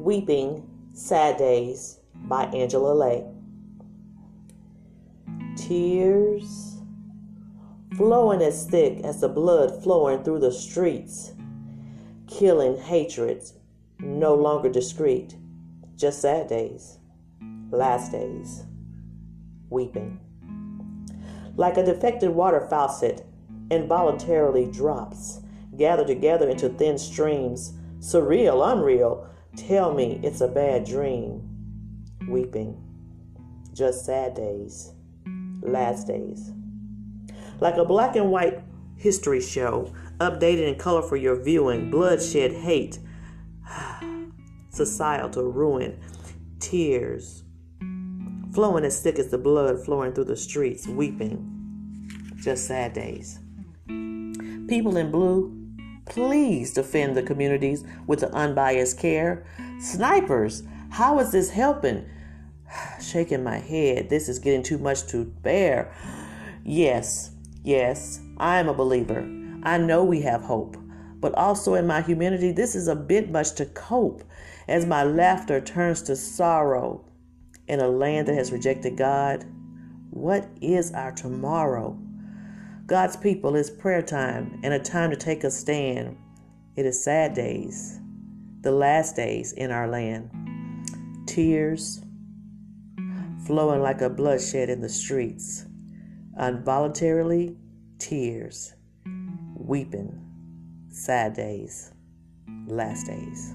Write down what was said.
Weeping Sad Days by Angela Lei. Tears flowing as thick as the blood flowing through the streets, killing hatreds no longer discreet, just sad days, last days, weeping. Like a defective water faucet, involuntarily drops, gathered together into thin streams, surreal, unreal. Tell me it's a bad dream. Weeping, just sad days, last days. Like a black and white history show, updated in color for your viewing, bloodshed, hate, societal ruin, tears, flowing as thick as the blood flowing through the streets, weeping. Just sad days. People in blue, please defend the communities with the unbiased care. Snipers, how is this helping? Shaking my head, this is getting too much to bear. Yes, yes, I am a believer. I know we have hope, but also in my humanity, this is a bit much to cope as my laughter turns to sorrow in a land that has rejected God. What is our tomorrow? God's people is prayer time and a time to take a stand. It is sad days, the last days in our land. Tears flowing like a bloodshed in the streets, involuntarily, tears, weeping, sad days, last days.